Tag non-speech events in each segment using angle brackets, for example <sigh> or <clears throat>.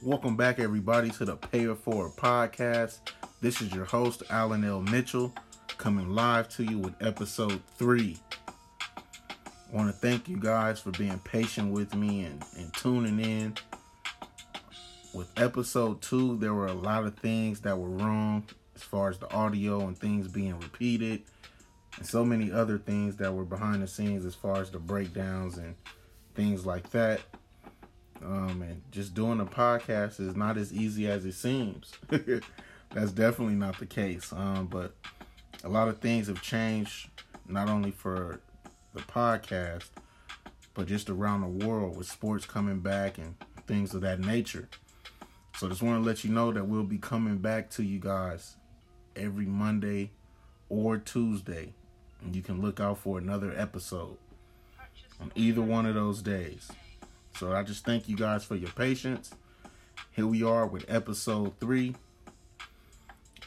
Welcome back, everybody, to the Pay It Forward podcast. This is your host, Alan L. Mitchell, coming live to you with episode three. I want to thank you guys for being patient with me and, and tuning in. With episode two, there were a lot of things that were wrong as far as the audio and things being repeated, and so many other things that were behind the scenes as far as the breakdowns and things like that. Um, and just doing a podcast is not as easy as it seems. <laughs> That's definitely not the case. Um, but a lot of things have changed, not only for the podcast, but just around the world with sports coming back and things of that nature. So just want to let you know that we'll be coming back to you guys every Monday or Tuesday. And you can look out for another episode on either one of those days. So I just thank you guys for your patience. Here we are with episode three.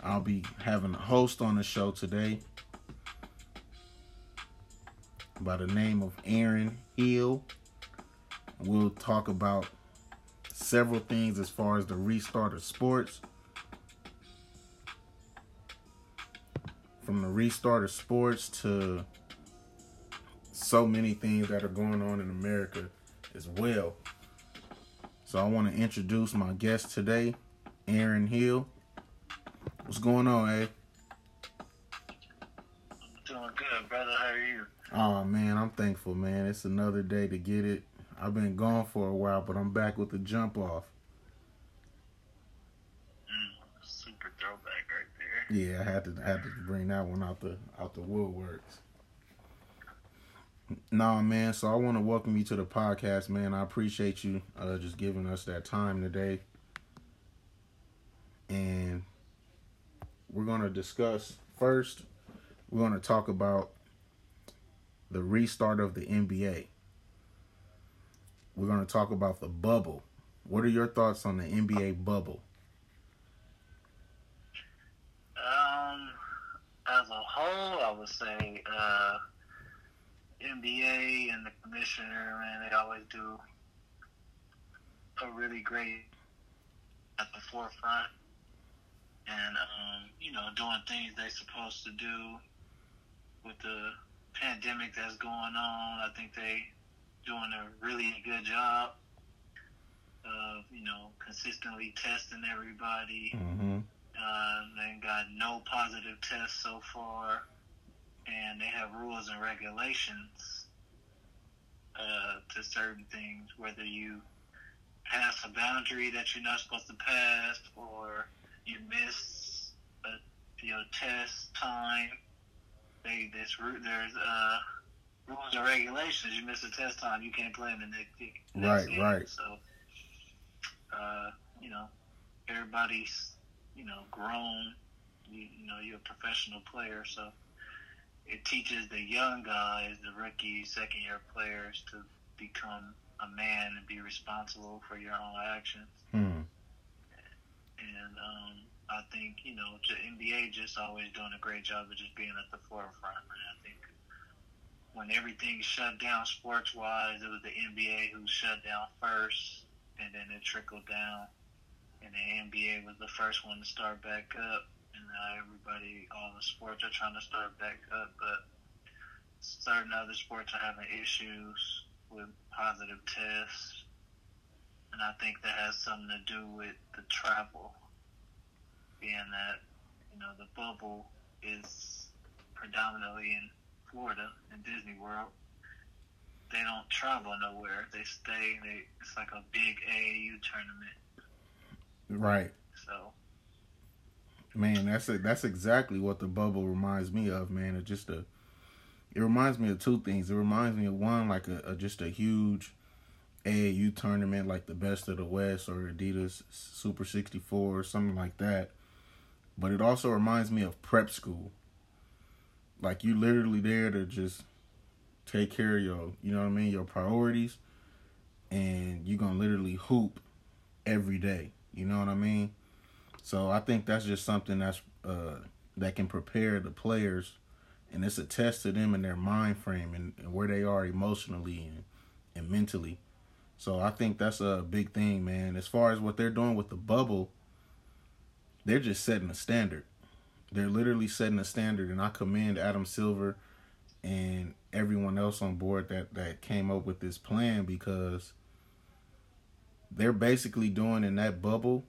I'll be having a host on the show today by the name of Aaron Hill. We'll talk about several things as far as the restart of sports. From the restart of sports to so many things that are going on in America as well. So I want to introduce my guest today, Aaron Hill. What's going on, eh? Doing good, brother. How are you? Oh man, I'm thankful, man. It's another day to get it. I've been gone for a while, but I'm back with the jump off. Mm, super throwback right there. Yeah, I had to I had to bring that one out the out the woodworks. Nah, man. So I want to welcome you to the podcast, man. I appreciate you uh, just giving us that time today. And we're going to discuss first, we're going to talk about the restart of the NBA. We're going to talk about the bubble. What are your thoughts on the NBA bubble? Um, as a whole, I would say uh, NBA and the commissioner, man, they always do a really great at the forefront and um, you know doing things they're supposed to do with the pandemic that's going on. I think they doing a really good job of you know consistently testing everybody. Mm-hmm. Uh, they got no positive tests so far and they have rules and regulations uh, to certain things, whether you pass a boundary that you're not supposed to pass or you miss a you know test time. They this there's uh, rules and regulations. You miss a test time, you can't play in the next, next right, game. Right, So, uh, you know, everybody's you know grown. You, you know, you're a professional player, so it teaches the young guys, the rookie, second year players to become a man and be responsible for your own actions. Hmm. And um, I think you know the NBA just always doing a great job of just being at the forefront. And I think when everything shut down sports wise, it was the NBA who shut down first, and then it trickled down, and the NBA was the first one to start back up now everybody, all the sports are trying to start back up, but certain other sports are having issues with positive tests, and I think that has something to do with the travel, being that you know the bubble is predominantly in Florida in Disney World. They don't travel nowhere. They stay. They it's like a big AAU tournament. Right. So Man, that's a, that's exactly what the bubble reminds me of, man. It just a it reminds me of two things. It reminds me of one like a, a, just a huge AAU tournament like the Best of the West or Adidas Super 64 or something like that. But it also reminds me of prep school. Like you literally there to just take care of your, you know what I mean, your priorities and you're going to literally hoop every day. You know what I mean? So I think that's just something that's uh, that can prepare the players, and it's a test to them and their mind frame and, and where they are emotionally and, and mentally. So I think that's a big thing, man. As far as what they're doing with the bubble, they're just setting a standard. They're literally setting a standard, and I commend Adam Silver and everyone else on board that that came up with this plan because they're basically doing in that bubble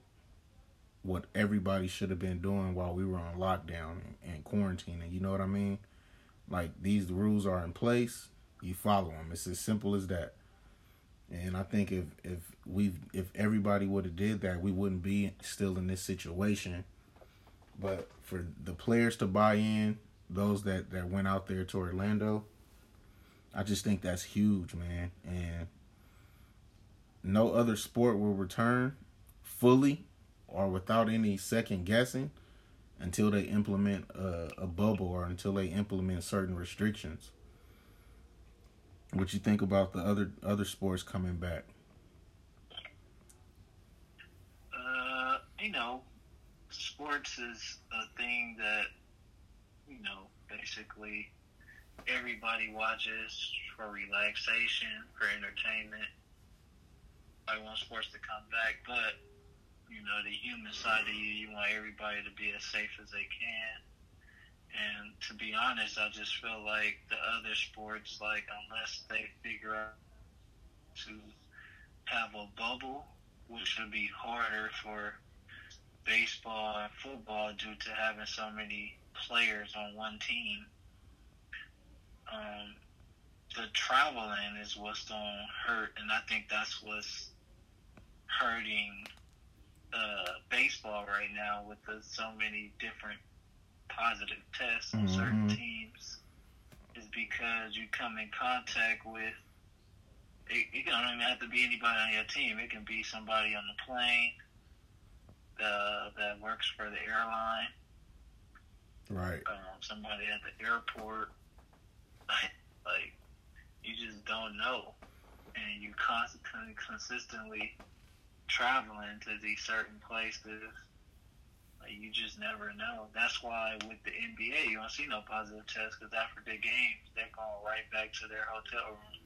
what everybody should have been doing while we were on lockdown and, and quarantining. You know what I mean? Like these rules are in place, you follow them. It's as simple as that. And I think if if we if everybody would have did that, we wouldn't be still in this situation. But for the players to buy in, those that that went out there to Orlando, I just think that's huge, man. And no other sport will return fully or without any second guessing until they implement a, a bubble or until they implement certain restrictions. What you think about the other other sports coming back? Uh, you know, sports is a thing that you know basically everybody watches for relaxation, for entertainment. I want sports to come back, but you know the human side of you, you want everybody to be as safe as they can. And to be honest, I just feel like the other sports, like unless they figure out to have a bubble, which would be harder for baseball and football due to having so many players on one team. Um, the traveling is what's going to hurt, and I think that's what's hurting uh, baseball right now with the, so many different positive tests on mm-hmm. certain teams is because you come in contact with it, it don't even have to be anybody on your team. It can be somebody on the plane uh, that works for the airline. Right. Um, somebody at the airport. <laughs> like, you just don't know. And you constantly, consistently traveling to these certain places Like you just never know. That's why with the NBA, you don't see no positive tests because after the games, they're going right back to their hotel room.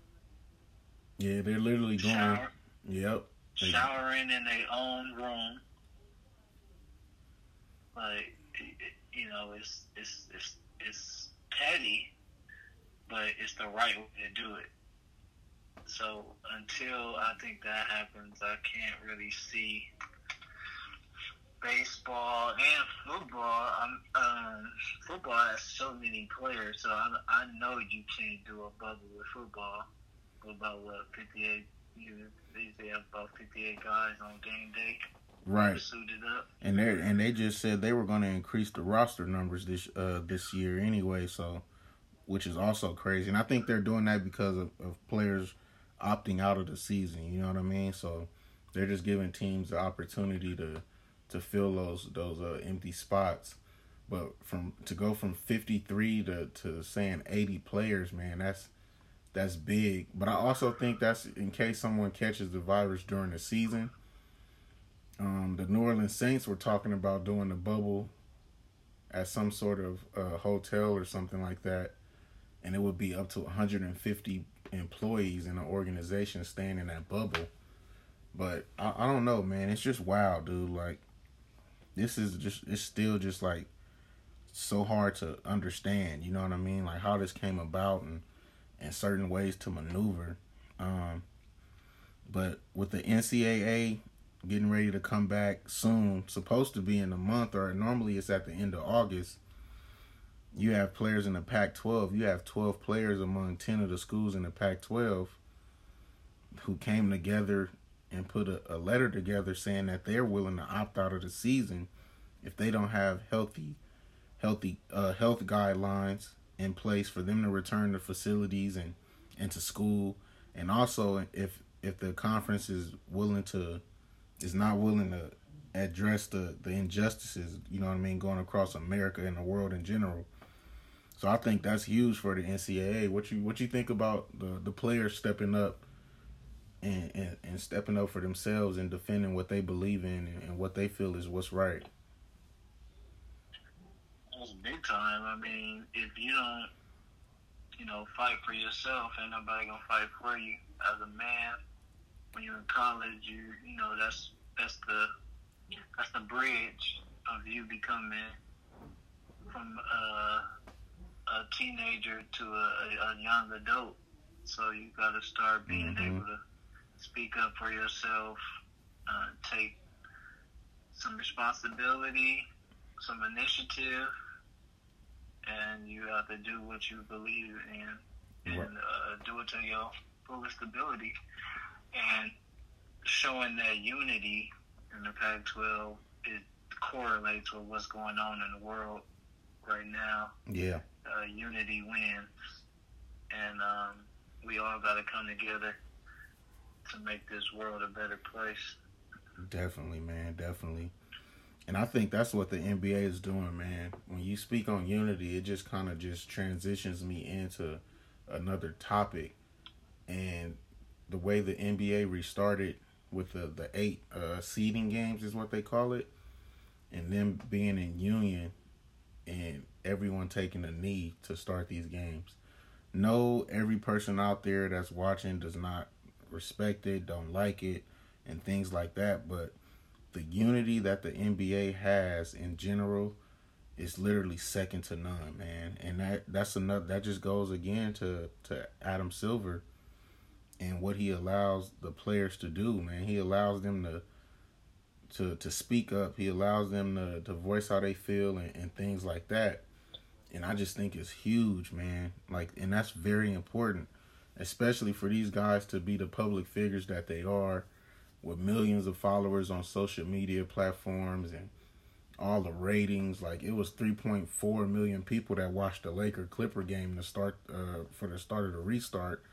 Yeah, they're literally going. Shower, yep. Showering in their own room. Like, you know, it's it's it's it's petty, but it's the right way to do it. So until I think that happens, I can't really see baseball and football. I'm, um, football has so many players, so I, I know you can't do a bubble with football. About what fifty eight? You they have about fifty eight guys on game day. Right. Suited up. And they and they just said they were going to increase the roster numbers this uh this year anyway. So, which is also crazy. And I think they're doing that because of, of players opting out of the season. You know what I mean? So they're just giving teams the opportunity to to fill those those uh, empty spots. But from to go from 53 to to saying 80 players, man, that's that's big. But I also think that's in case someone catches the virus during the season. Um, the New Orleans Saints were talking about doing the bubble at some sort of uh, hotel or something like that, and it would be up to 150 employees in the organization staying in that bubble. But I, I don't know, man. It's just wild, dude. Like this is just it's still just like so hard to understand. You know what I mean? Like how this came about and and certain ways to maneuver. Um, but with the NCAA getting ready to come back soon, supposed to be in a month or normally it's at the end of August. You have players in the Pac 12. You have 12 players among 10 of the schools in the Pac 12 who came together and put a, a letter together saying that they're willing to opt out of the season if they don't have healthy healthy uh, health guidelines in place for them to return to facilities and and to school and also if if the conference is willing to is not willing to address the the injustices you know what i mean going across america and the world in general so i think that's huge for the ncaa what you what you think about the the players stepping up and, and, and stepping up for themselves and defending what they believe in and, and what they feel is what's right. That's big time. I mean, if you don't, you know, fight for yourself, ain't nobody gonna fight for you as a man. When you're in college, you you know that's that's the that's the bridge of you becoming from a, a teenager to a, a young adult. So you got to start being Mhm. able to speak up for yourself, uh, take some responsibility, some initiative, and you have to do what you believe in and uh, do it to your fullest ability. And showing that unity in the Pac-12 it correlates with what's going on in the world right now. Yeah, Uh, unity wins, and um, we all got to come together to make this world a better place. definitely, man, definitely. And I think that's what the NBA is doing, man. When you speak on unity, it just kind of just transitions me into another topic. And the way the NBA restarted with the the eight uh, seeding games is what they call it, and them being in union and everyone taking a knee to start these games. No, every person out there that's watching does not respect it, don't like it, and things like that. But the unity that the NBA has in general is literally second to none, man. And that that's enough. That just goes again to to Adam Silver and what he allows the players to do, man. He allows them to to to speak up. He allows them to, to voice how they feel and, and things like that. And I just think it's huge, man. Like and that's very important, especially for these guys to be the public figures that they are with millions of followers on social media platforms and all the ratings. Like it was 3.4 million people that watched the Laker Clipper game to start uh, for the start of the restart,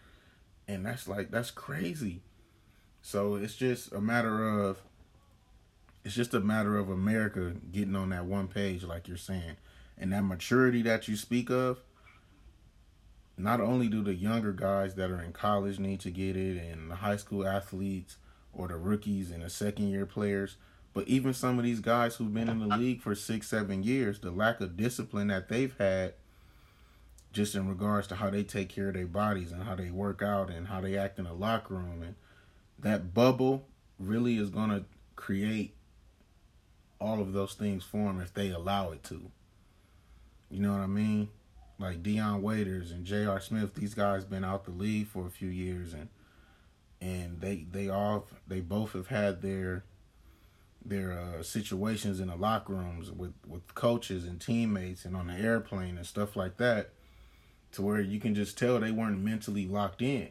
and that's like that's crazy. So it's just a matter of it's just a matter of America getting on that one page, like you're saying, and that maturity that you speak of. Not only do the younger guys that are in college need to get it, and the high school athletes or the rookies and the second year players, but even some of these guys who've been in the league for six, seven years, the lack of discipline that they've had, just in regards to how they take care of their bodies and how they work out and how they act in the locker room, and that bubble really is going to create all of those things for if they allow it to. You know what I mean? Like Dion Waiters and J.R. Smith, these guys been out the league for a few years and and they they all they both have had their their uh, situations in the locker rooms with with coaches and teammates and on the airplane and stuff like that to where you can just tell they weren't mentally locked in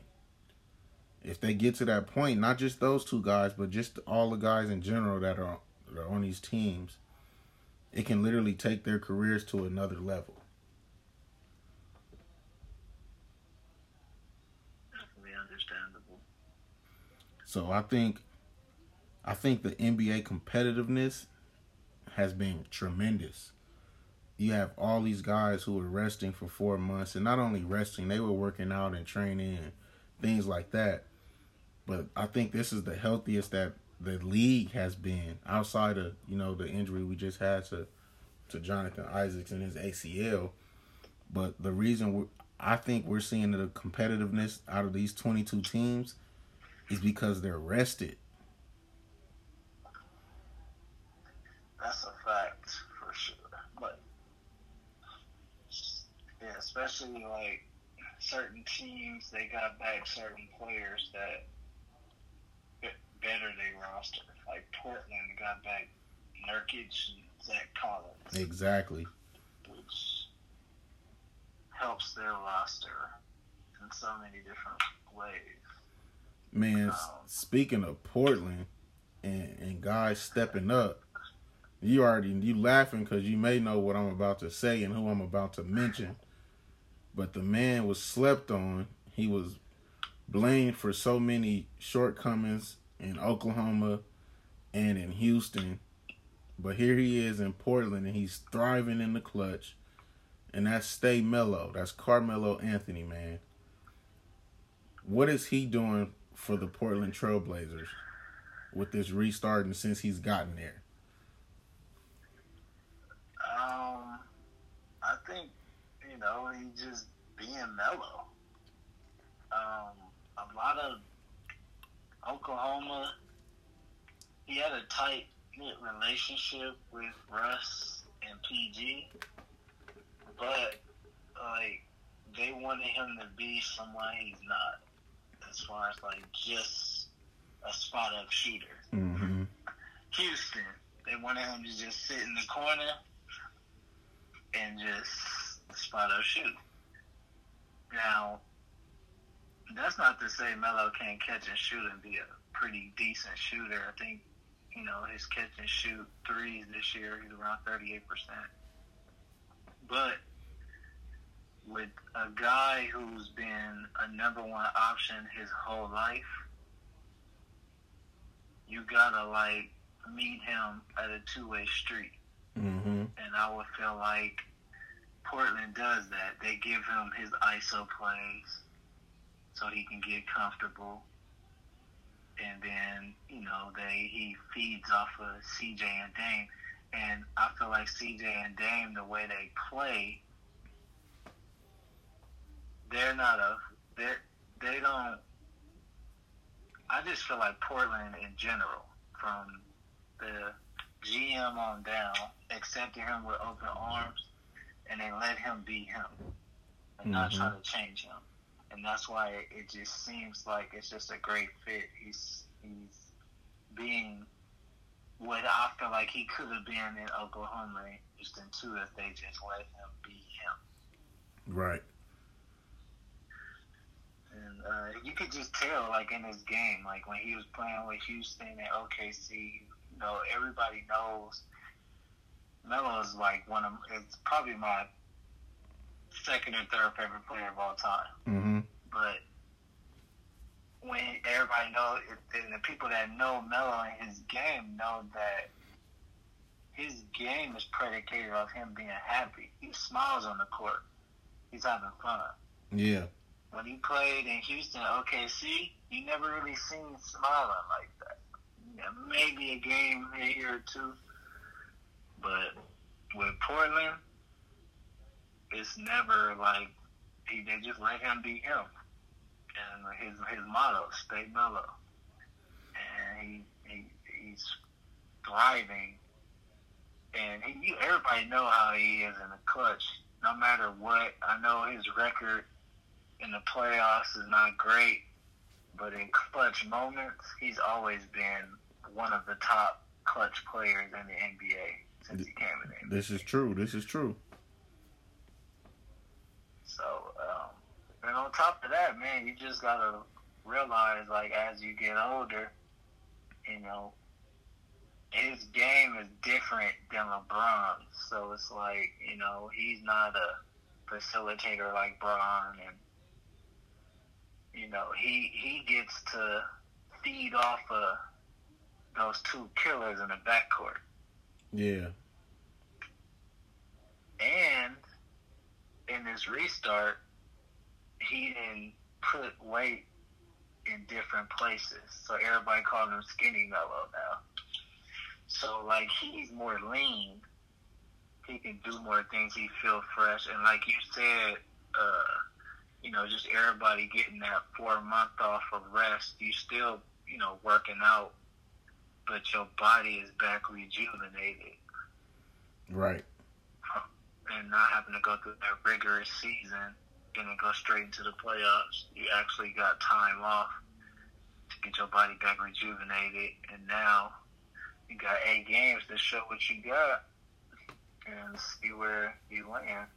if they get to that point not just those two guys but just all the guys in general that are, that are on these teams it can literally take their careers to another level Definitely understandable. So I think I think the NBA competitiveness has been tremendous. You have all these guys who were resting for four months and not only resting, they were working out and training and things like that. But I think this is the healthiest that the league has been outside of, you know, the injury we just had to to Jonathan Isaacs and his ACL. But the reason I think we're seeing the competitiveness out of these 22 teams is because they're rested. That's a fact for sure. But yeah, especially like certain teams, they got back certain players that better their roster. Like Portland got back Nurkic and Zach Collins, Exactly. which helps their roster in so many different ways. Man, s- um, speaking of Portland and, and guys stepping up, you already you laughing because you may know what I'm about to say and who I'm about to mention. But the man was slept on. He was blamed for so many shortcomings in Oklahoma and in Houston. But here he is in Portland and he's thriving in the clutch. And that's Stay Melo. That's Carmelo Anthony, man. What is he doing for the Portland Trailblazers with this restarting since he's gotten there? Um, I think you know he just being mellow. Um, a lot of Oklahoma, he had a tight knit relationship with Russ and PG, but like they wanted him to be someone he's not, as far as like just a spot up shooter. Mm-hmm. Houston, they wanted him to just sit in the corner and just spot up shoot. Now, that's not to say Melo can't catch and shoot and be a pretty decent shooter. I think, you know, his catch and shoot threes this year, he's around 38%. But with a guy who's been a number one option his whole life, you gotta like meet him at a two way street. Mm-hmm. And I would feel like Portland does that. They give him his ISO plays so he can get comfortable. And then, you know, they he feeds off of CJ and Dame. And I feel like CJ and Dame, the way they play, they're not a they they don't I just feel like Portland in general, from the GM on down, accepted him with open arms, and they let him be him, and not Mhm. try to change him. And that's why it, just seems like it's just a great fit. He's he's being what I feel like he could have been in Oklahoma in Houston too if they just let him be him. Right. And uh, you could just tell, like in his game, like when he was playing with Houston and OKC, you know, everybody knows Melo is like one of, it's probably my second or third favorite player of all time. Mm-hmm. But when everybody knows, and the people that know Melo and his game know that his game is predicated off him being happy. He smiles on the court. He's having fun Yeah. when he played in Houston, OKC, you never really seen smiling like that. Yeah, maybe a game here or two, but with Portland, it's never like he they just let him be him, and his his motto stay mellow, and he, he he's thriving, and he you, everybody know how he is in the clutch. No matter what, I know his record in the playoffs is not great, but in clutch moments, he's always been one of the top clutch players in the NBA since he came in the NBA. This is true. This is true. So, um, and on top of that, man, you just gotta realize, like, as you get older, you know, his game is different than LeBron. So it's like, you know, he's not a facilitator like Bron, and you know, he he gets to feed off of those two killers in the backcourt. Yeah. And in this restart, he didn't put weight in different places. So everybody called him Skinny Melo now. So like he's more lean. He can do more things. He feel fresh. And like you said, uh, you know, just everybody getting that four month off of rest. You still, you know, working out, but your body is back rejuvenated Right. and not having to go through that rigorous season then go straight into the playoffs. You actually got time off to get your body back rejuvenated, and now you got eight games to show what you got and see where you land.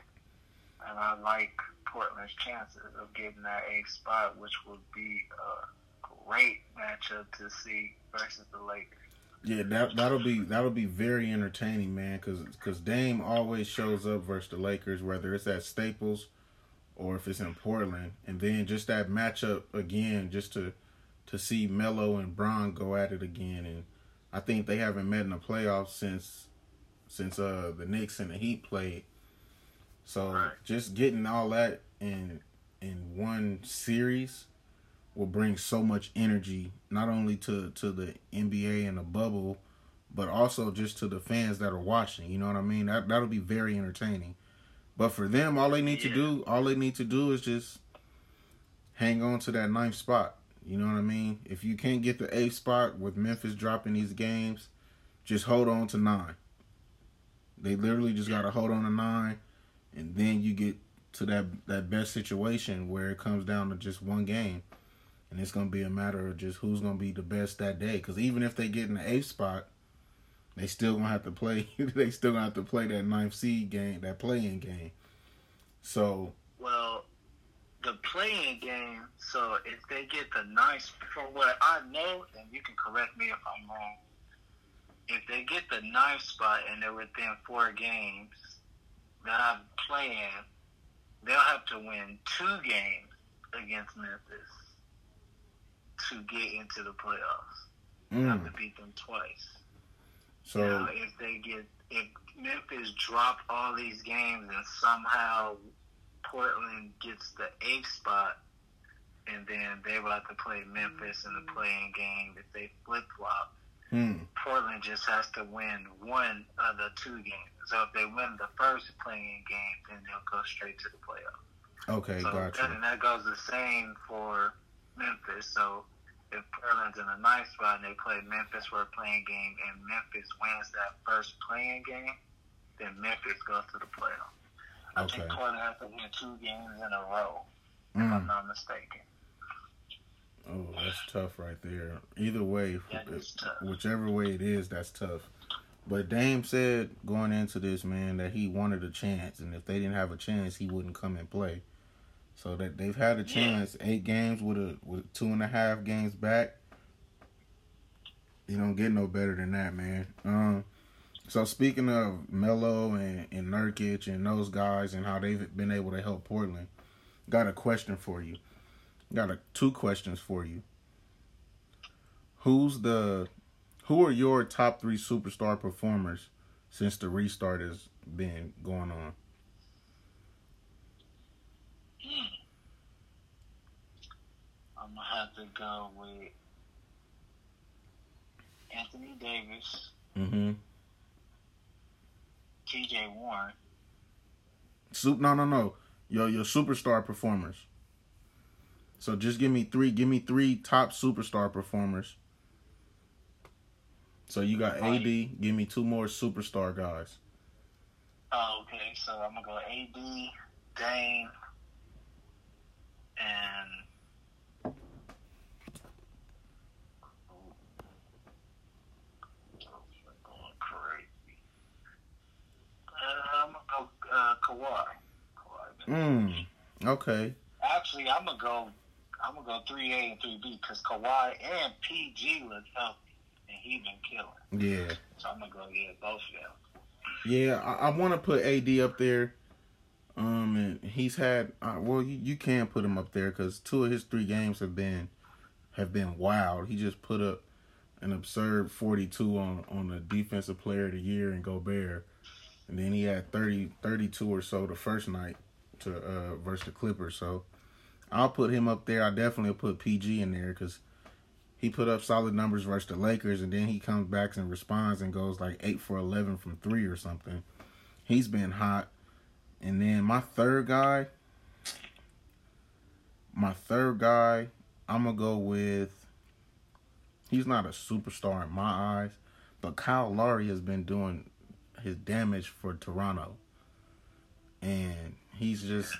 And I like Portland's chances of getting that eighth spot, which would be a great matchup to see versus the Lakers. Yeah, that that'll be that'll be very entertaining, man. Because because Dame always shows up versus the Lakers, whether it's at Staples or if it's in Portland, and then just that matchup again, just to to see Melo and Bron go at it again, and I think they haven't met in the playoffs since since uh the Knicks and the Heat played. So Right. just getting all that in in one series will bring so much energy not only to to the NBA and the bubble, but also just to the fans that are watching. You know what I mean? That that'll be very entertaining. But for them, all they need to do, all they need to do is just hang on to that ninth spot. You know what I mean? If you can't get the eighth spot with Memphis dropping these games, just hold on to nine. They literally just got to hold on to nine, and then you get to that that best situation where it comes down to just one game, and it's gonna be a matter of just who's gonna be the best that day. Because even if they get in the eighth spot, they still gonna have to play. <laughs> they still gonna have to play that ninth seed game, that play-in game. So well, the play-in game. So if they get the ninth, from what I know, and you can correct me if I'm wrong. If they get the ninth spot and they're within four games that I'm playing they'll have to win two games against Memphis to get into the playoffs. Mm. Have to beat them twice. So now, if they get if Memphis drop all these games and somehow Portland gets the eighth spot, and then they will have to play Memphis in the play-in game if they flip flop. Hmm. Portland just has to win one of the two games. So if they win the first play-in game, then they'll go straight to the playoffs. Okay, so gotcha. And that goes the same for Memphis. So if Portland's in a nice spot and they play Memphis for a play-in game, and Memphis wins that first play-in game, then Memphis goes to the playoffs. I okay. think Portland has to win two games in a row, if I'm hmm. not mistaken. Oh, that's tough right there. Either way, whichever way it is, that's tough. But Dame said going into this, man, that he wanted a chance, and if they didn't have a chance, he wouldn't come and play. So that they've had a chance, yeah. eight games with a with two and a half games back. You don't get no better than that, man. Um, so speaking of Melo and, and Nurkic and those guys and how they've been able to help Portland, got a question for you. Got a, two questions for you. Who's the who are your top three superstar performers since the restart has been going on? I'm gonna have to go with Anthony Davis. Mm-hmm. T.J. Warren. Soup? No, no, no. Your your superstar performers. So just give me three. Give me three top superstar performers. So you got AD. Give me two more superstar guys. Oh, okay. So I'm gonna go AD, Dame, and uh, I'm gonna go uh, Kawhi. Kawhi. Mm. Okay. Actually, I'm gonna go I'm gonna go three A and three B because Kawhi and PG look healthy and he been killing. Yeah. So I'm gonna go get both of them. Yeah, I, I want to put AD up there. Um, and he's had uh, well, you, you can put him up there because two of his three games have been have been wild. He just put up an absurd 42 on on the defensive player of the year in Gobert, and then he had 30 32 or so the first night to uh versus the Clippers. So I'll put him up there. I definitely put PG in there because he put up solid numbers versus the Lakers, and then he comes back and responds and goes like eight for eleven from three or something. He's been hot. And then my third guy, my third guy, I'm gonna go with. He's not a superstar in my eyes, but Kyle Lowry has been doing his damage for Toronto, and he's just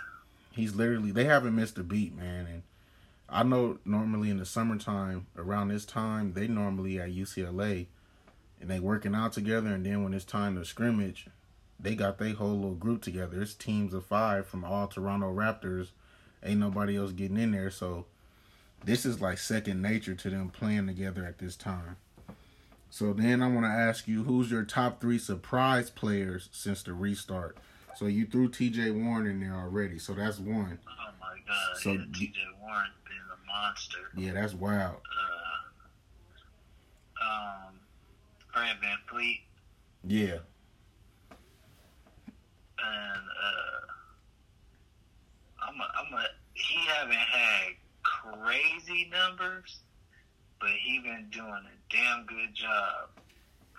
He's literally they haven't missed a beat, man. And I know normally in the summertime around this time they normally at UCLA and they working out together. And then when it's time to scrimmage, they got their whole little group together. It's teams of five from all Toronto Raptors. Ain't nobody else getting in there, so this is like second nature to them playing together at this time. So then I want to ask you, who's your top three surprise players since the restart? So you threw T.J. Warren in there already, so that's one. Oh my God! So yeah, T.J. Warren being a monster. Yeah, that's wild. Uh, um, Fred VanVleet. Yeah. And uh, I'm a, I'm a, he haven't had crazy numbers, but he been doing a damn good job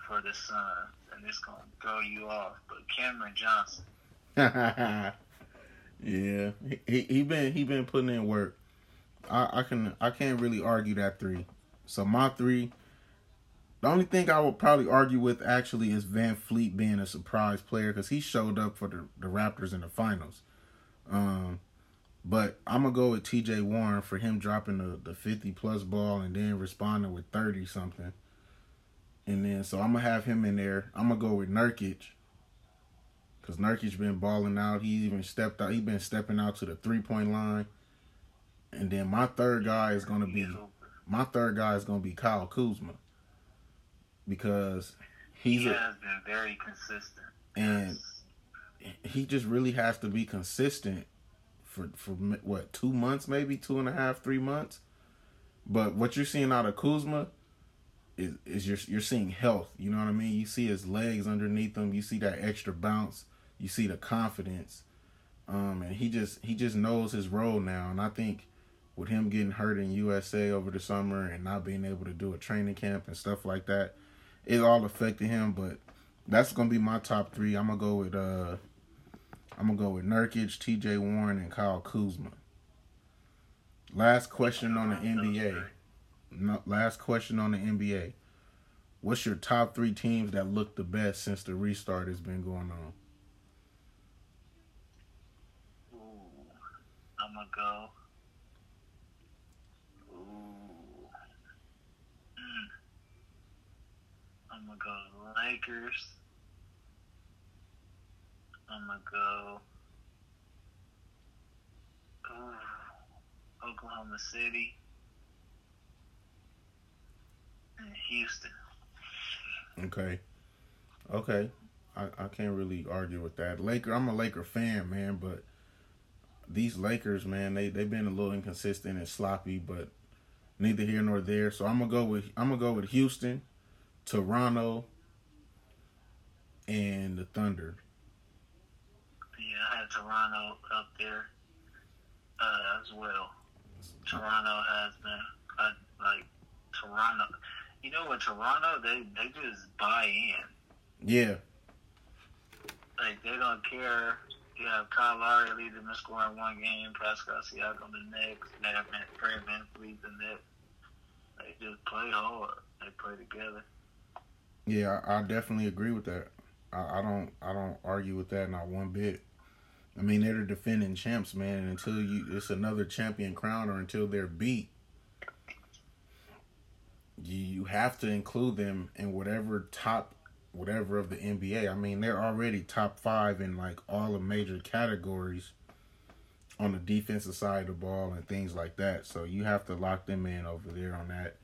for the Suns, and it's gonna throw you off. But Cameron Johnson. <laughs> yeah, he he been he been putting in work. I, I can I can't really argue that three. So my three. The only thing I would probably argue with actually is VanVleet being a surprise player because he showed up for the, the Raptors in the finals. Um, but I'm gonna go with T.J. Warren for him dropping the, the 50 plus ball and then responding with 30 something. And then so I'm gonna have him in there. I'm gonna go with Nurkic because Nurkic been balling out. He's even stepped out. He's been stepping out to the three point line. And then my third guy is gonna be my third guy is gonna be Kyle Kuzma because he's he a, has been very consistent. and he just really has to be consistent for for what two months, maybe two and a half, three months. But what you're seeing out of Kuzma is is you're you're seeing health. You know what I mean? You see his legs underneath him. You see that extra bounce. You see the confidence. Um, and he just he just knows his role now. And I think with him getting hurt in USA over the summer and not being able to do a training camp and stuff like that, it all affected him. But that's gonna be my top three. I'm gonna go with uh I'm gonna go with Nurkic, T.J. Warren, and Kyle Kuzma. Last question on the NBA. No, last question on the NBA. What's your top three teams that look the best since the restart has been going on? Ooh, I'm gonna go. Ooh. Mm. I'm gonna go Lakers. I'm gonna go. Ooh, Oklahoma City. And Houston. Okay. Okay. I, I can't really argue with that. Laker I'm a Laker fan, man, but these Lakers, man, they they've been a little inconsistent and sloppy, but neither here nor there. So I'm gonna go with I'm gonna go with Houston, Toronto, and the Thunder. Yeah, I had Toronto up there uh, as well. Toronto has been uh, like Toronto. You know what? Toronto they they just buy in. Yeah. Like they don't care. You have Kyle Lowry leading the scoring one game, Pascal Siakam the next, have Fred VanVleet the next. They just play hard. They play together. Yeah, I, definitely agree with that. I, I don't I don't argue with that not one bit. I mean they're the defending champs, man. And until you it's another champion crown or until they're beat, you you have to include them in whatever top whatever of the NBA. I mean they're already top five in like all the major categories on the defensive side of the ball and things like that. So you have to lock them in over there on that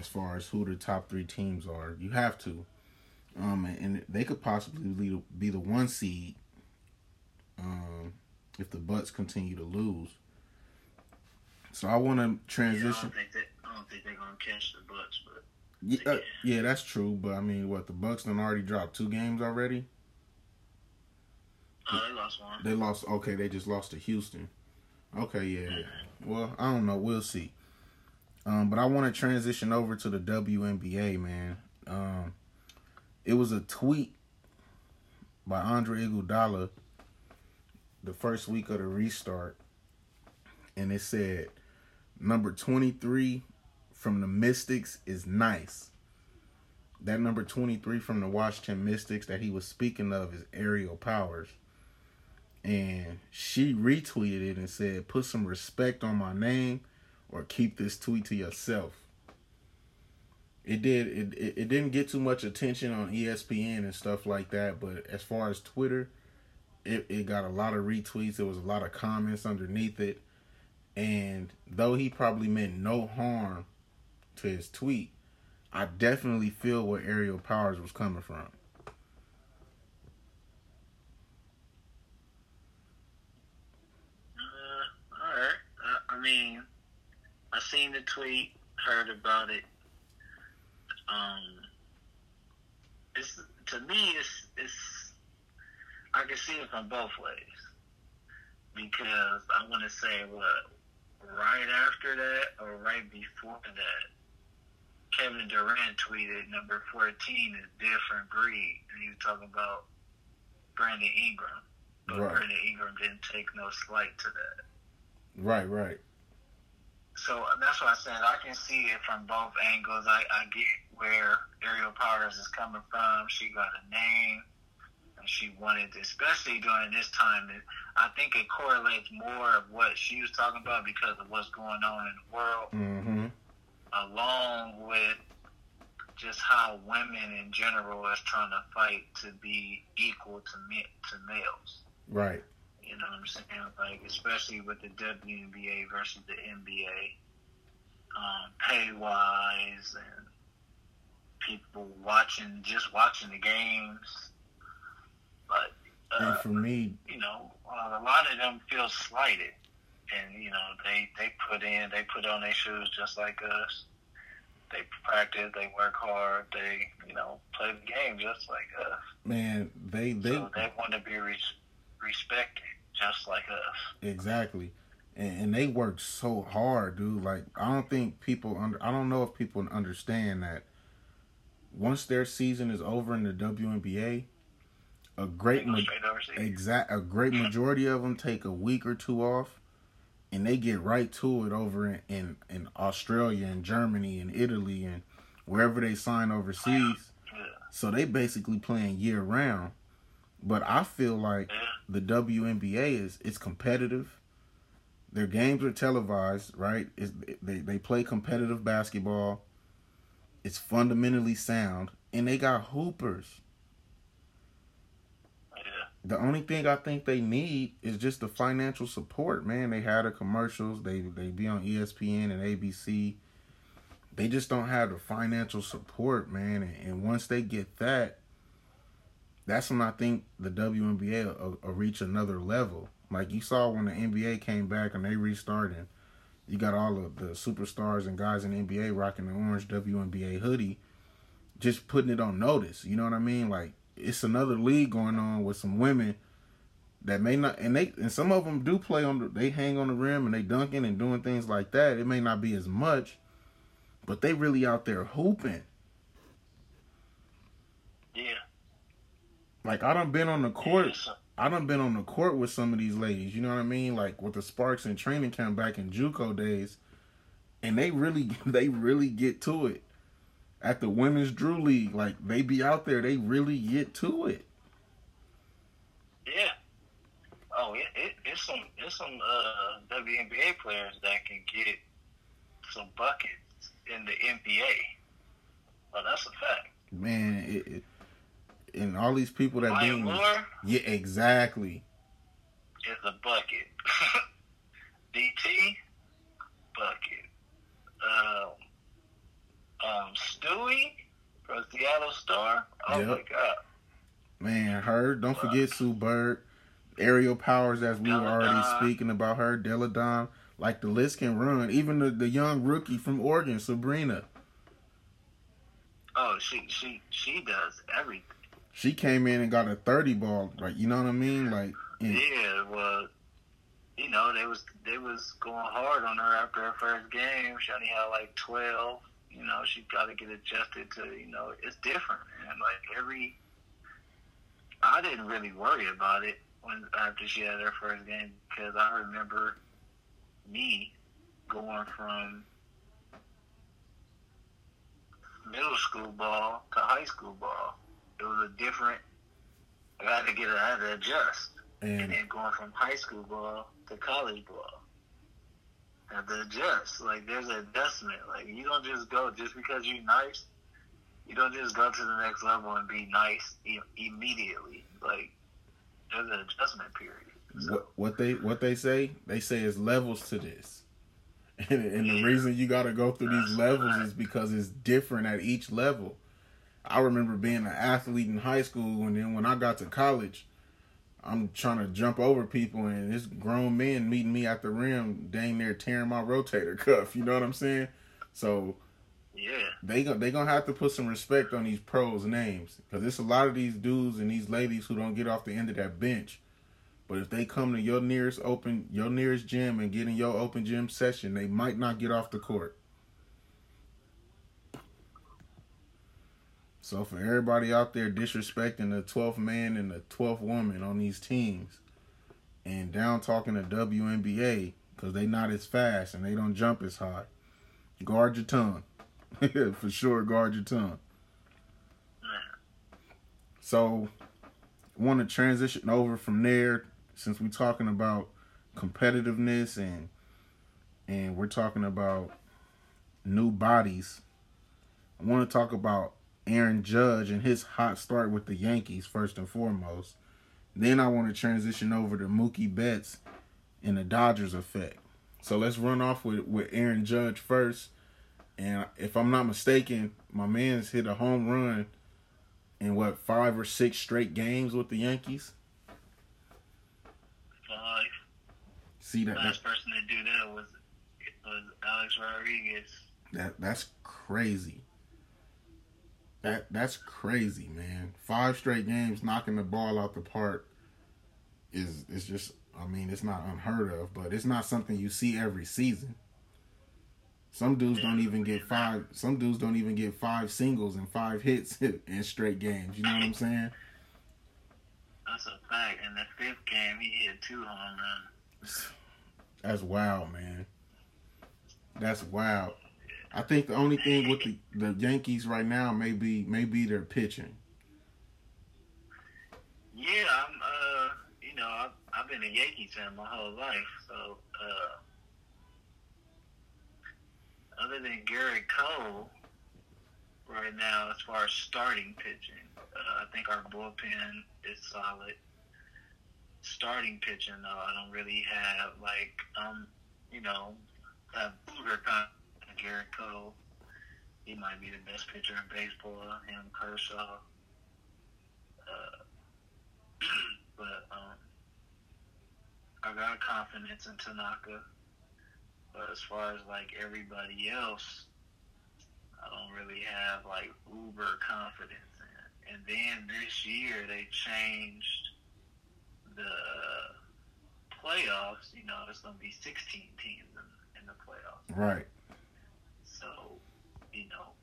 as far as who the top three teams are. You have to. Um, and they could possibly be the one seed um, if the Bucks continue to lose. So I want to Yeah, I transition. don't think that I don't think they're gonna catch the Bucks, but Yeah, uh, yeah, that's true. But I mean, what the Bucks done already dropped two games already. oh, they lost one. They lost. Okay, they just lost to Houston. Okay, yeah. yeah. Well, I don't know. We'll see. Um, but I want to transition over to the WNBA, man. Um, it was a tweet by Andre Iguodala the first week of the restart, and it said, "Number twenty-three from the Mystics is nice." That number twenty-three from the Washington Mystics that he was speaking of is Aerial Powers and she retweeted it and said, "Put some respect on my name, or keep this tweet to yourself." It did. It, it it didn't get too much attention on ESPN and stuff like that, but as far as Twitter, it it got a lot of retweets. There was a lot of comments underneath it, and though he probably meant no harm to his tweet, I definitely feel where Aerial Powers was coming from. Uh, all right. Uh, I mean, I seen the tweet, heard about it. Um, it's to me, it's it's. I can see it from both ways because I want to say what right after that or right before that, Kevin Durant tweeted number fourteen is different breed, and he was talking about Brandon Ingram. But Right. Brandon Ingram didn't take no slight to that. Right, right. So that's what I said. I can see it from both angles. I, I get where Aerial Powers is coming from. She got a name, and she wanted, especially during this time. I think it correlates more of what she was talking about because of what's going on in the world, Mm-hmm. along with just how women in general is trying to fight to be equal to me, to males. Right. You know what I'm saying? Like, especially with the WNBA versus the NBA, um, pay wise and people watching, just watching the games. But, And uh, for me, you know, uh, a lot of them feel slighted. And, you know, they, they put in, they put on their shoes just like us. They practice, they work hard, they, you know, play the game just like us. man, they they so they want to be res- respected just like us. Exactly. And, and they work so hard, dude. Like I don't think people under I don't know if people understand that once their season is over in the WNBA, a great ma- exact a great <laughs> majority of them take a week or two off and they get right to it over in, in, in Australia and Germany and Italy and wherever they sign oh, overseas. Yeah. So they basically playing year round. But I feel like the WNBA is it's competitive. Their games are televised, right? It's, they they play competitive basketball. It's fundamentally sound, and they got hoopers. Yeah. The only thing I think they need is just the financial support, man. They had the commercials. They they be on ESPN and ABC. They just don't have the financial support, man. And, and once they get that, that's when I think the WNBA will, will reach another level. Like you saw when the NBA came back and they restarted. You got all of the superstars and guys in the NBA rocking the orange WNBA hoodie, just putting it on notice. You know what I mean? Like it's another league going on with some women that may not, and they and some of them do play on the, they hang on the rim and they dunking and doing things like that. It may not be as much, but they really out there hooping. Yeah. Like I done been on the court. I done been on the court with some of these ladies, you know what I mean? Like with the Sparks and training camp back in JUCO days, and they really <laughs> they really get to it. At the women's Drew League, like they be out there, they really get to it. Yeah. Oh, it, it, it's some it's some uh, WNBA players that can get some buckets in the NBA. Well, that's a fact. Man, it, it, and all these people that being yeah, exactly. is a bucket. <laughs> DT, bucket. Um, um, Stewie from Seattle Star. Oh Yep. my God. Man, her. Don't forget Sue Bird, Aerial Powers, as we were already speaking about her. Delle Donne. Like the list can run. Even the, the young rookie from Oregon, Sabrina. Oh, she she she does everything. She came in and got a thirty ball. Right? You know what I mean? Like, and- Yeah, well, you know, they was they was going hard on her after her first game. She only had like twelve. You know, she got to get adjusted to. You know, it's different, man. Like every, I didn't really worry about it when after she had her first game because I remember me going from middle school ball to high school ball. It was a different. I had to get. I had to adjust and and then going from high school ball to college ball. Have to adjust. Like there's an adjustment. Like you don't just go just because you're nice. You don't just go to the next level and be nice e- immediately. Like there's an adjustment period. So, what, what they what they say? They say it's levels to this. <laughs> And, and the reason you got to go through these That's levels right. is because it's different at each level. I remember being an athlete in high school, and then when I got to college, I'm trying to jump over people, and this grown men meeting me at the rim, dang near tearing my rotator <laughs> cuff. You know what I'm saying? So yeah, they go, they gonna have to put some respect on these pros' names because it's a lot of these dudes and these ladies who don't get off the end of that bench. But if they come to your nearest open, your nearest gym and get in your open gym session, they might not get off the court. So for everybody out there disrespecting the 12th man and the 12th woman on these teams, and down talking the WNBA, because they not as fast and they don't jump as high. Guard your tongue. <laughs> For sure, guard your tongue. So, want to transition over from there since we're talking about competitiveness and and we're talking about new bodies. I want to talk about Aaron Judge and his hot start with the Yankees first and foremost. Then I want to transition over to Mookie Betts and the Dodgers effect. So let's run off with, with Aaron Judge first. And if I'm not mistaken, my man's hit a home run in what five or six straight games with the Yankees. Five. See that? Last person to do that was was Alex Rodriguez. That that's crazy. That that's crazy, man. Five straight games knocking the ball out the park is is just I mean, it's not unheard of, but it's not something you see every season. Some dudes don't even get five some dudes don't even get five singles and five hits <laughs> in straight games. You know what I'm saying? That's a fact. In the fifth game he hit two home runs. That's wild, man. That's wild. I think the only thing with the, the Yankees right now may be maybe their pitching. Yeah, I'm. Uh, you know, I've, I've been a Yankees fan my whole life, so. Uh, other than Gerrit Cole, right now, as far as starting pitching, uh, I think our bullpen is solid. Starting pitching, though, I don't really have like um, you know, have Booger kind Gerrit Cole. He might be the best pitcher in baseball. Him, Kershaw. Uh, <clears throat> but um, I got confidence in Tanaka. But as far as like everybody else, I don't really have like uber confidence in. And then this year they changed the playoffs. You know, there's gonna be 16 teams in, in the playoffs. Right. So, you know,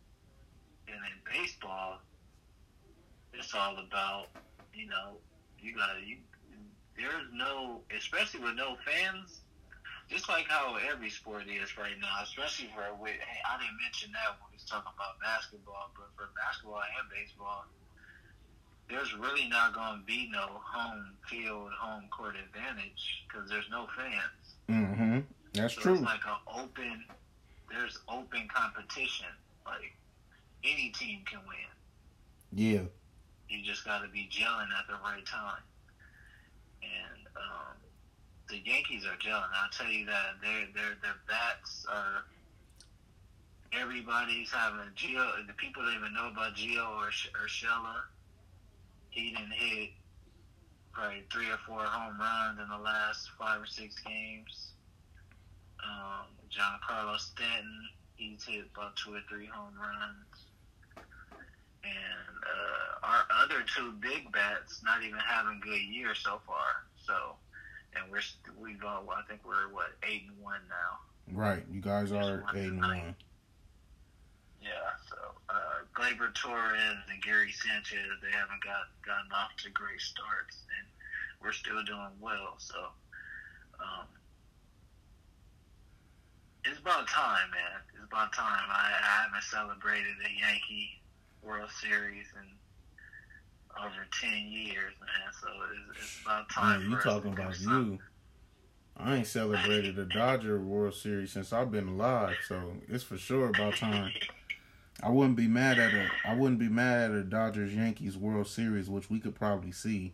and in baseball, it's all about, you know, you gotta, you, there's no, especially with no fans, just like how every sport is right now, especially for, with, hey, I didn't mention that when we was talking about basketball, but for basketball and baseball, there's really not going to be no home field, home court advantage because there's no fans. Mm-hmm. That's So true. It's like an open. There's open competition. Like any team can win. Yeah. You just got to be gelling at the right time. And um, the Yankees are gelling. I'll tell you that. Their their their bats are. Everybody's having Gio. The people that even know about Gio or or Shella, he didn't hit probably three or four home runs in the last five or six games. Um, Giancarlo Stanton, he's hit about two or three home runs. And uh, our other two big bats not even having good years so far. So, and we're we've all I think we're what eight and one now. Right. You guys are eight and one. Yeah. So uh, Gleyber Torres and Gary Sanchez they haven't got gotten off to great starts, and we're still doing well. So. Um, it's about time, man. It's about time. I, I haven't celebrated a Yankee World Series in over ten years, man. So it's, it's about time. Man, you for us to talking about you. I ain't celebrated the Dodger World Series since I've been alive, so it's for sure about time. I wouldn't be mad at a I wouldn't be mad at a Dodgers Yankees World Series, which we could probably see.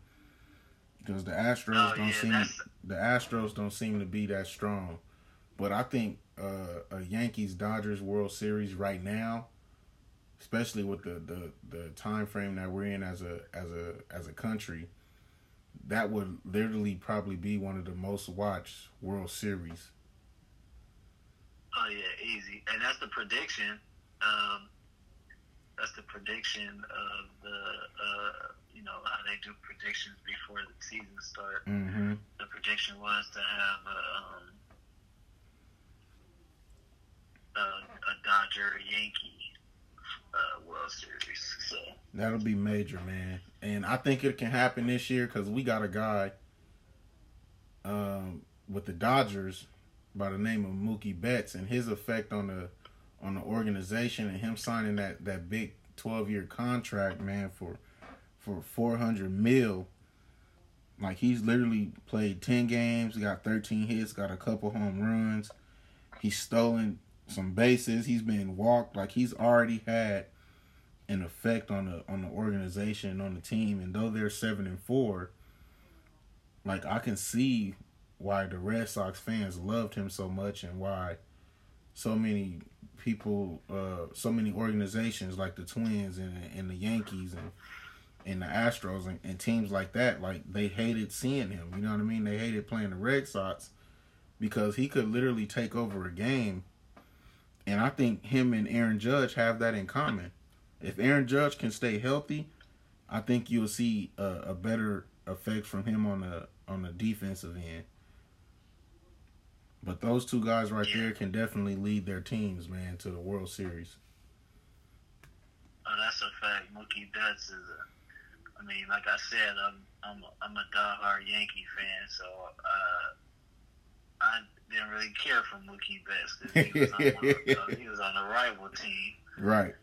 Because the Astros Oh, don't yeah, seem that's- the Astros don't seem to be that strong. But I think uh, a Yankees Dodgers World Series right now, especially with the, the, the time frame that we're in as a as a as a country, that would literally probably be one of the most watched World Series. Oh yeah, easy. And that's the prediction. Um, that's the prediction of the uh, you know how they do predictions before the season start. Mm-hmm. The prediction was to have a, um, a, a Dodger Yankee uh, World Series. So That'll be major, man. And I think it can happen this year because we got a guy um, with the Dodgers by the name of Mookie Betts and his effect on the on the organization and him signing that that big 12 year contract, man, for for 400 mil. Like he's literally played 10 games, got 13 hits, got a couple home runs. He's stolen some bases. He's been walked. Like he's already had an effect on the on the organization on the team. And though they're seven and four, like I can see why the Red Sox fans loved him so much and why so many people, uh, so many organizations like the Twins and and the Yankees and and the Astros and, and teams like that, like they hated seeing him. You know what I mean? They hated playing the Red Sox because he could literally take over a game. And I think him and Aaron Judge have that in common. If Aaron Judge can stay healthy, I think you'll see a, a better effect from him on the on the defensive end. But those two guys right yeah. there can definitely lead their teams, man, to the World Series. Oh, that's a fact. Mookie Betts is a. I mean, like I said, I'm I'm a, I'm a diehard Yankee fan, so uh, I didn't really care for Mookie Betts because he was on <laughs> uh, he was on the rival team, right?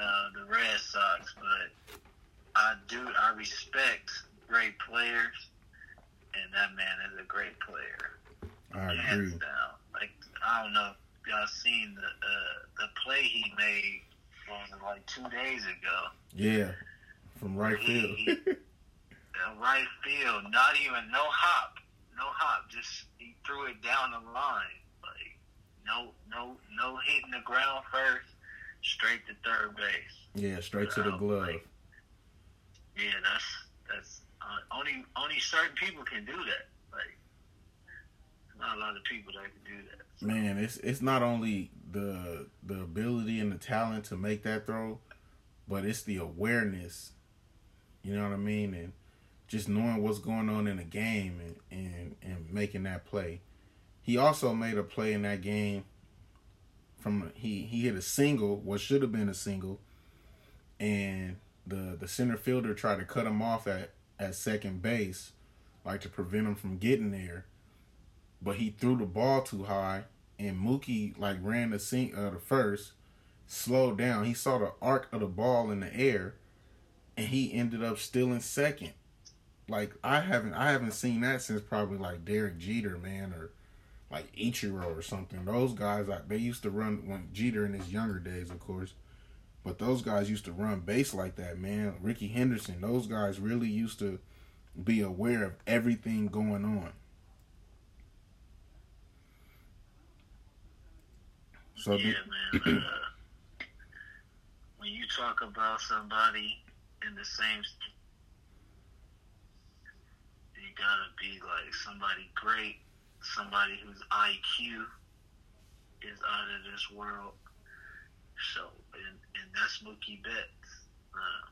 Uh, the Red Sox, but I do I respect great players, and that man is a great player. I agree. Down. Like I don't know if y'all seen the uh, the play he made was like two days ago. Yeah, from right field. He, <laughs> right field, not even no hop, no hop. Just he threw it down the line, like no, no, no hitting the ground first, straight to third base. Yeah, straight to the glove. Like, yeah, that's that's uh, only only certain people can do that. Like not a lot of people that can do that. So. Man, it's it's not only the the ability and the talent to make that throw, but it's the awareness. You know what I mean? And just knowing what's going on in the game and, and, and making that play. He also made a play in that game from he he hit a single, what should have been a single, and the the center fielder tried to cut him off at at second base, like to prevent him from getting there but he threw the ball too high, and Mookie like ran the sink uh, the first, slowed down. He saw the arc of the ball in the air, and he ended up still in second. Like I haven't I haven't seen that since probably like Derek Jeter, man, or like Ichiro or something. Those guys like they used to run when Jeter in his younger days, of course. But those guys used to run base like that, man. Rickey Henderson, those guys really used to be aware of everything going on. So yeah, man. Uh, <clears throat> when you talk about somebody in the same, gotta be like somebody great, somebody whose IQ is out of this world. So, and, and that's Mookie Betts. Uh,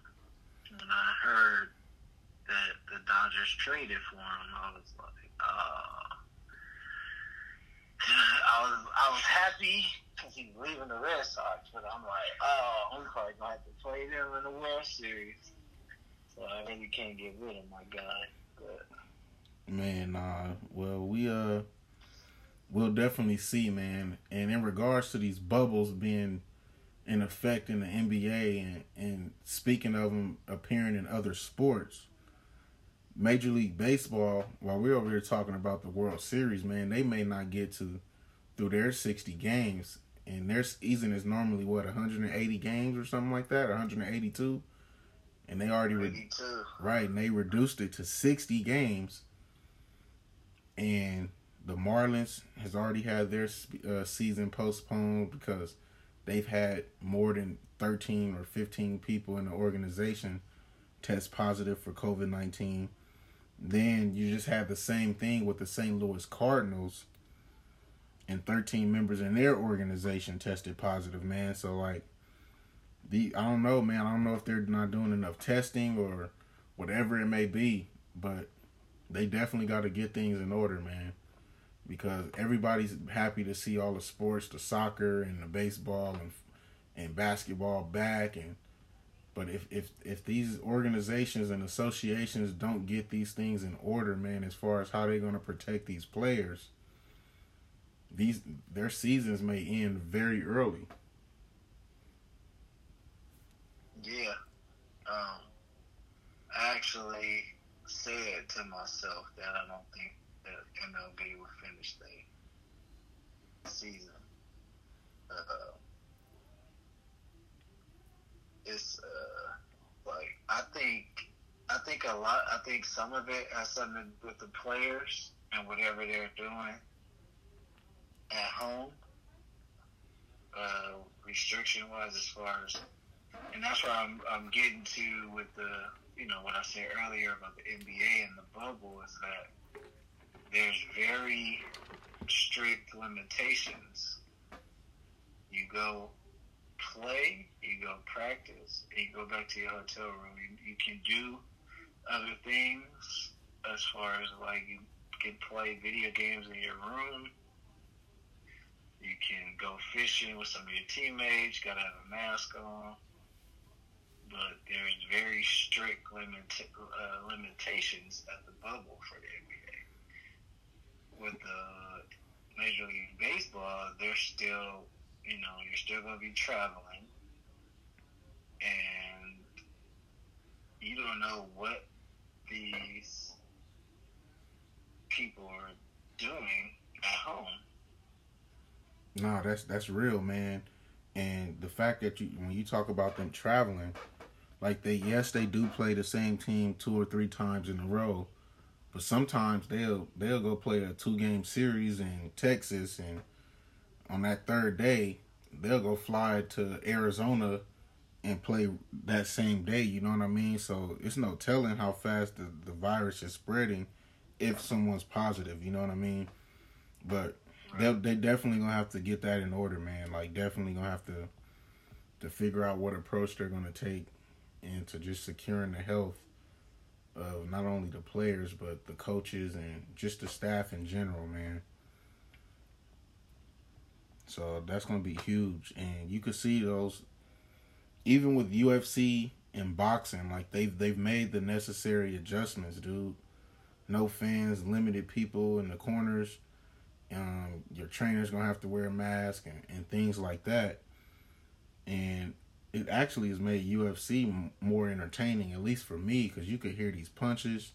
when I heard that the Dodgers traded for him, I was like, uh, <sighs> I was I was happy because he's leaving the Red Sox, but I'm like, oh, I'm probably gonna have to play them in the World Series. So I really can't get rid of my guy. But man, nah. Well, we uh, we'll definitely see, man. And in regards to these bubbles being in effect in the NBA, and and speaking of them appearing in other sports. Major League Baseball, while we're over here talking about the World Series, man, they may not get to through their 60 games and their season is normally what 180 games or something like that, 182, and they already re- right, and they reduced it to 60 games, and the Marlins has already had their uh, season postponed because they've had more than 13 or 15 people in the organization test positive for COVID 19. Then you just have the same thing with the St. Louis Cardinals and 13 members in their organization tested positive, man. So like the I don't know, man. I don't know if they're not doing enough testing or whatever it may be, but they definitely got to get things in order, man. Because everybody's happy to see all the sports, the soccer and the baseball and and basketball back and but if if if these organizations and associations don't get these things in order, man, as far as how they're going to protect these players, these their seasons may end very early. Yeah. Um, actually said to myself that I don't think that MLB will finish the season. Uh, it's uh, like I think I think a lot. I think some of it has something with the players and whatever they're doing at home, uh, restriction wise, as far as, and that's where I'm I'm getting to with the you know what I said earlier about the NBA and the bubble is that there's very strict limitations. You go play, you go practice, and you go back to your hotel room. You, you can do other things as far as like you can play video games in your room. You can go fishing with some of your teammates. Got to have a mask on. But there's very strict limit, uh, limitations at the bubble for the NBA. With the Major League Baseball, they're still, you know, you're still going to be traveling. And you don't know what these people are doing at home. No, that's that's real, man. And the fact that you when you talk about them traveling, like they yes they do play the same team two or three times in a row, but sometimes they'll they'll go play a two game series in Texas and on that third day they'll go fly to Arizona and play that same day. You know what I mean? So it's no telling how fast the, the virus is spreading if someone's positive. You know what I mean? But they they definitely gonna have to get that in order, man. Like definitely gonna have to to figure out what approach they're gonna take into just securing the health of not only the players but the coaches and just the staff in general, man. So that's gonna be huge, and you can see those even with UFC and boxing, like they've they've made the necessary adjustments, dude. No fans, limited people in the corners. Um, your trainer's gonna have to wear a mask and, and things like that. And it actually has made UFC more entertaining, at least for me, because you could hear these punches.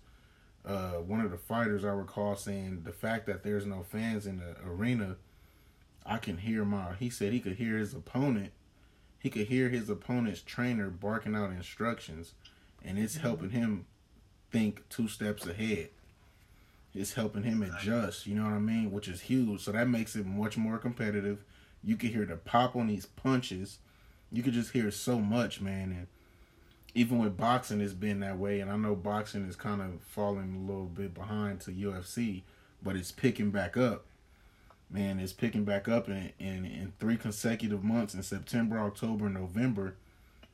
Uh, one of the fighters I recall saying the fact that there's no fans in the arena, I can hear my. He said he could hear his opponent he could hear his opponent's trainer barking out instructions, and it's mm-hmm. helping him think two steps ahead. It's helping him adjust, you know what I mean? Which is huge. So that makes it much more competitive. You can hear the pop on these punches. You could just hear so much, man. And even with boxing, it's been that way. And I know boxing is kind of falling a little bit behind to UFC, but it's picking back up man, it's picking back up in, in, in three consecutive months in September, October, November.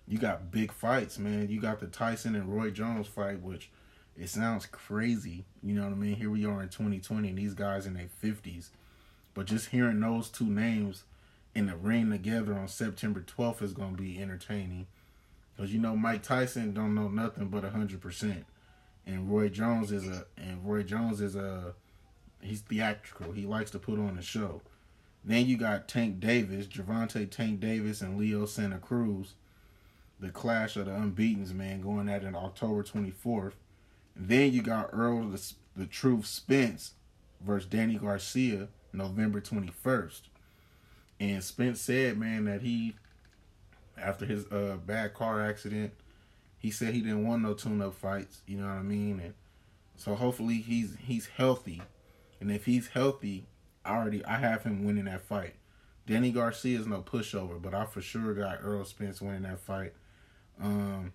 You got big fights, man. You got the Tyson and Roy Jones fight, which it sounds crazy. You know what I mean? Here we are in 2020, and these guys in their 50s. But just hearing those two names in the ring together on September 12th is going to be entertaining. Because you know Mike Tyson don't know nothing but 100%. And Roy Jones is a and Roy Jones is a He's theatrical. He likes to put on a show. Then you got Tank Davis, Gervonta Tank Davis, and Leo Santa Cruz. The clash of the unbeatens, man, going at it October 24th. Then you got Errol the, the Truth Spence versus Danny Garcia, November 21st. And Spence said, man, that he, after his uh, bad car accident, he said he didn't want no tune-up fights. You know what I mean? And so hopefully he's he's healthy and if he's healthy, I already I have him winning that fight. Danny Garcia is no pushover, but I for sure got Errol Spence winning that fight. Um,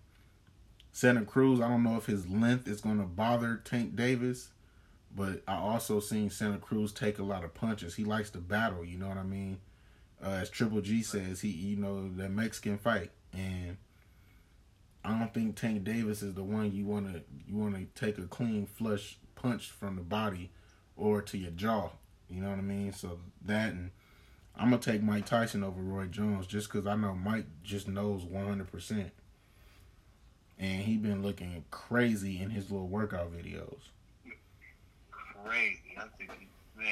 Santa Cruz, I don't know if his length is to bother Tank Davis, but I also seen Santa Cruz take a lot of punches. He likes to battle, you know what I mean? Uh, as Triple G says, he you know that Mexican fight, and I don't think Tank Davis is the one you want to you want to take a clean flush punch from the body or to your jaw. You know what I mean? So that and I'm gonna take Mike Tyson over Roy Jones just because I know Mike just knows 100. percent And he been looking crazy in his little workout videos. Crazy, I think man.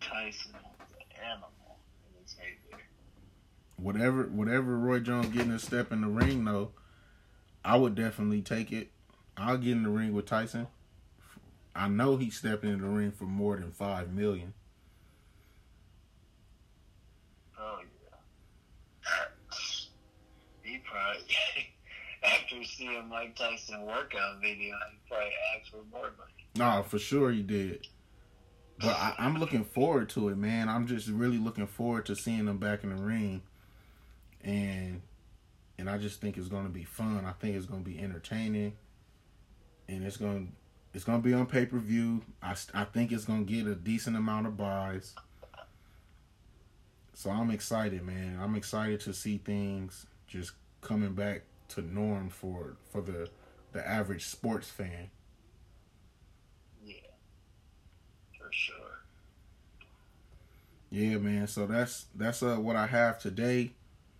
Tyson was an animal in. Whatever, whatever Roy Jones getting a step in the ring though, I would definitely take it. I'll get in the ring with Tyson. I know he's stepping in the ring for more than five million. Oh yeah. He probably <laughs> after seeing Mike Tyson workout video, he probably asked for more money. No, for sure he did. But I, I'm looking forward to it, man. I'm just really looking forward to seeing them back in the ring, and and I just think it's going to be fun. I think it's going to be entertaining, and it's going to it's to be on pay per view. I I think it's going to get a decent amount of buys. So I'm excited, man. I'm excited to see things just coming back to norm for for the the average sports fan. Yeah, sure. Yeah, man. So that's that's uh what I have today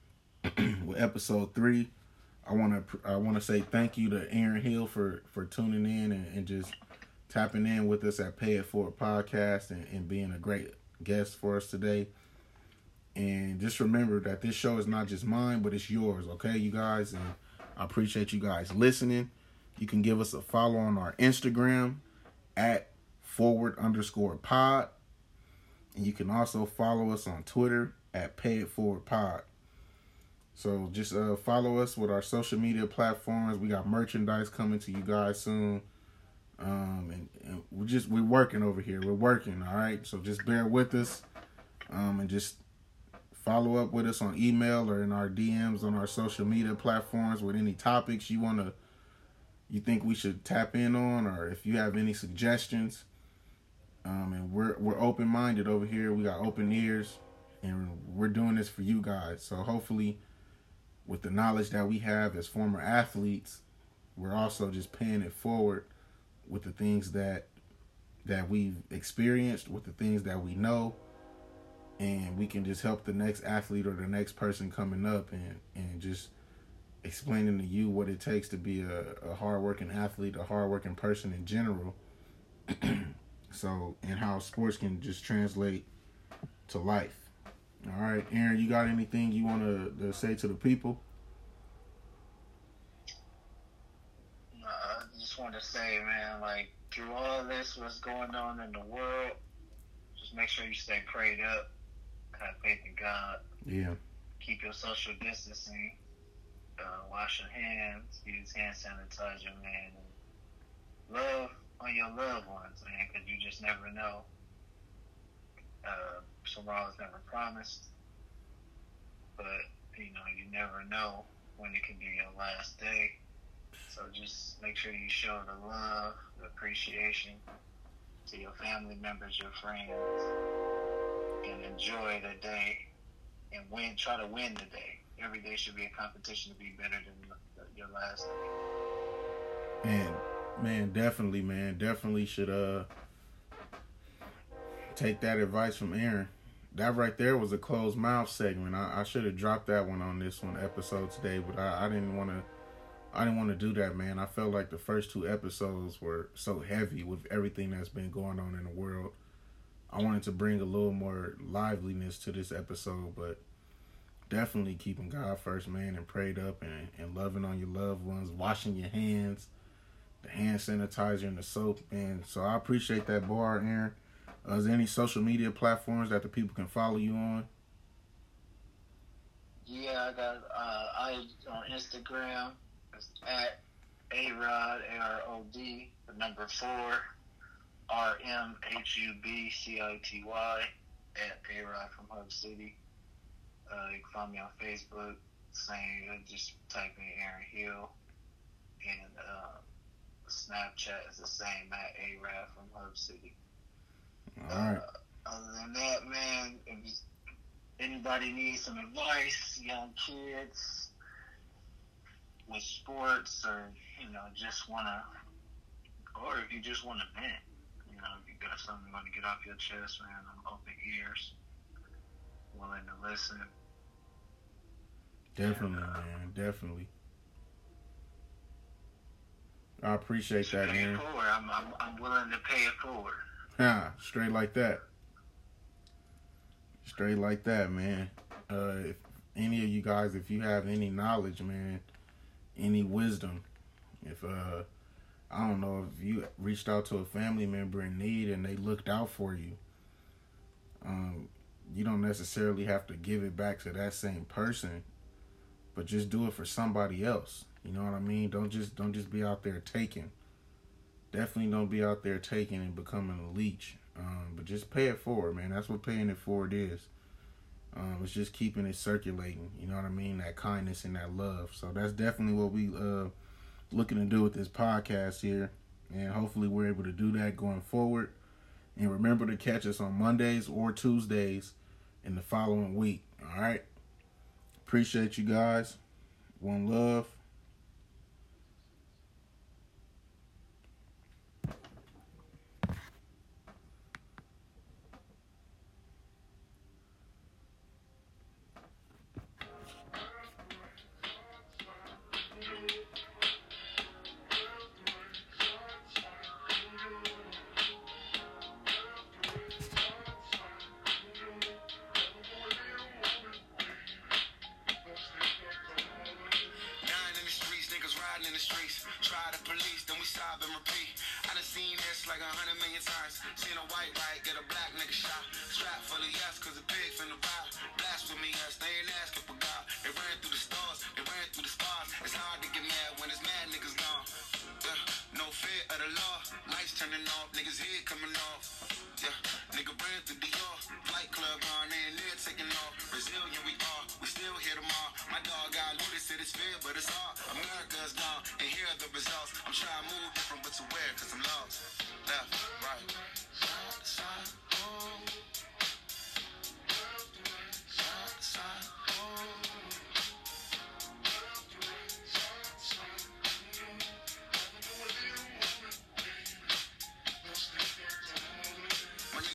<clears throat> with episode three. I want to I want to say thank you to Aaron Hill for for tuning in and, and just tapping in with us at Pay It Forward podcast and, and being a great guest for us today. And just remember that this show is not just mine, but it's yours, okay, you guys? And I appreciate you guys listening. You can give us a follow on our Instagram at forward underscore pod. And you can also follow us on Twitter at Pay It Forward Pod. So just uh, follow us with our social media platforms. We got merchandise coming to you guys soon. Um, and, and we're just we're working over here. We're working, all right. So just bear with us, um, and just follow up with us on email or in our DMs on our social media platforms with any topics you want to you think we should tap in on, or if you have any suggestions. Um, and we're we're open minded over here. We got open ears, and we're doing this for you guys. So hopefully, with the knowledge that we have as former athletes, we're also just paying it forward with the things that that we've experienced, with the things that we know, and we can just help the next athlete or the next person coming up, and and just explaining to you what it takes to be a, a hardworking athlete, a hardworking person in general. <clears throat> so, and how sports can just translate to life. All right, Aaron, you got anything you want to, to say to the people? Uh, I just want to say, man, like through all this, what's going on in the world, just make sure you stay prayed up, have faith in God, Yeah, keep your social distancing, uh, wash your hands, use hand sanitizer, man, love on your loved ones, man, because you just never know. Uh, tomorrow's never promised, but you know you never know when it can be your last day. So just make sure you show the love, the appreciation to your family members, your friends, and enjoy the day and win. Try to win the day. Every day should be a competition to be better than your last day. man, man, definitely, man, definitely should uh take that advice from Aaron. That right there was a closed mouth segment. I, I should have dropped that one on this one episode today, but I, I didn't want to. I didn't want to do that, man. I felt like the first two episodes were so heavy with everything that's been going on in the world. I wanted to bring a little more liveliness to this episode, but definitely keeping God first, man, and prayed up and, and loving on your loved ones, washing your hands, the hand sanitizer and the soap, And So I appreciate that bar, Aaron. Uh, is there any social media platforms that the people can follow you on? Yeah, I got uh, I on Instagram. It's at a rod a r o d the number four r m h u b c i t y at a rod from Hub City. Uh, you can find me on Facebook. Same, just type in Aaron Hill, and uh, Snapchat is the same at a rod from Hub City. All right. Uh, other than that, man, if anybody needs some advice, young kids with sports, or you know, just wanna, or if you just wanna vent, you know, if you got something you want to get off your chest, man, I'm open ears, willing to listen. Definitely, man. Definitely. I appreciate that, it forward. I'm, I'm, I'm willing to pay it forward. <laughs> Ha, straight like that. Straight like that, man. Uh, if any of you guys, if you have any knowledge, man, any wisdom, if uh, I don't know if you reached out to a family member in need and they looked out for you, um, you don't necessarily have to give it back to that same person, but just do it for somebody else. You know what I mean? Don't just don't just be out there taking. Definitely don't be out there taking and becoming a leech. Um, but just pay it forward, man. That's what paying it forward is. Um, it's just keeping it circulating. You know what I mean? That kindness and that love. So that's definitely what we uh looking to do with this podcast here, and hopefully we're able to do that going forward. And remember to catch us on Mondays or Tuesdays in the following week. All right. Appreciate you guys. One love.